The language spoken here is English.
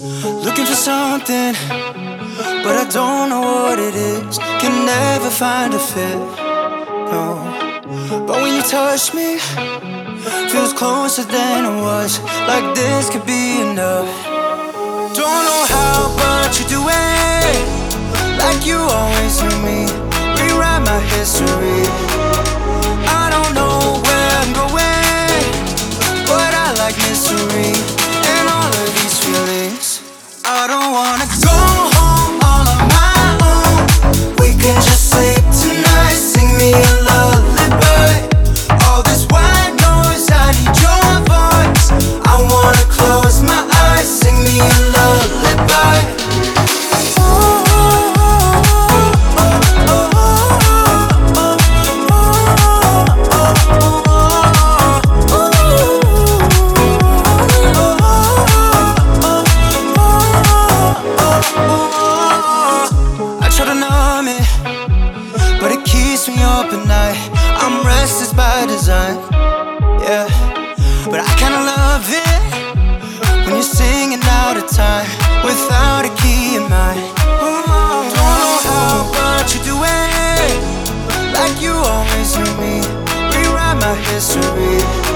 Looking for something, but I don't know what it is. Can never find a fit. No. But when you touch me, feels closer than it was. Like this could be enough. Don't know how, but you do it. Like you always do me. Rewrite my history. I don't know where I'm going, but I like mystery don't wanna go. vomit. But it keeps me up at night. I'm restless by design. Yeah. But I kinda love it when you're singing out of time without a key in mind. Oh, don't know how, but you do it like you always do me. Rewrite my history.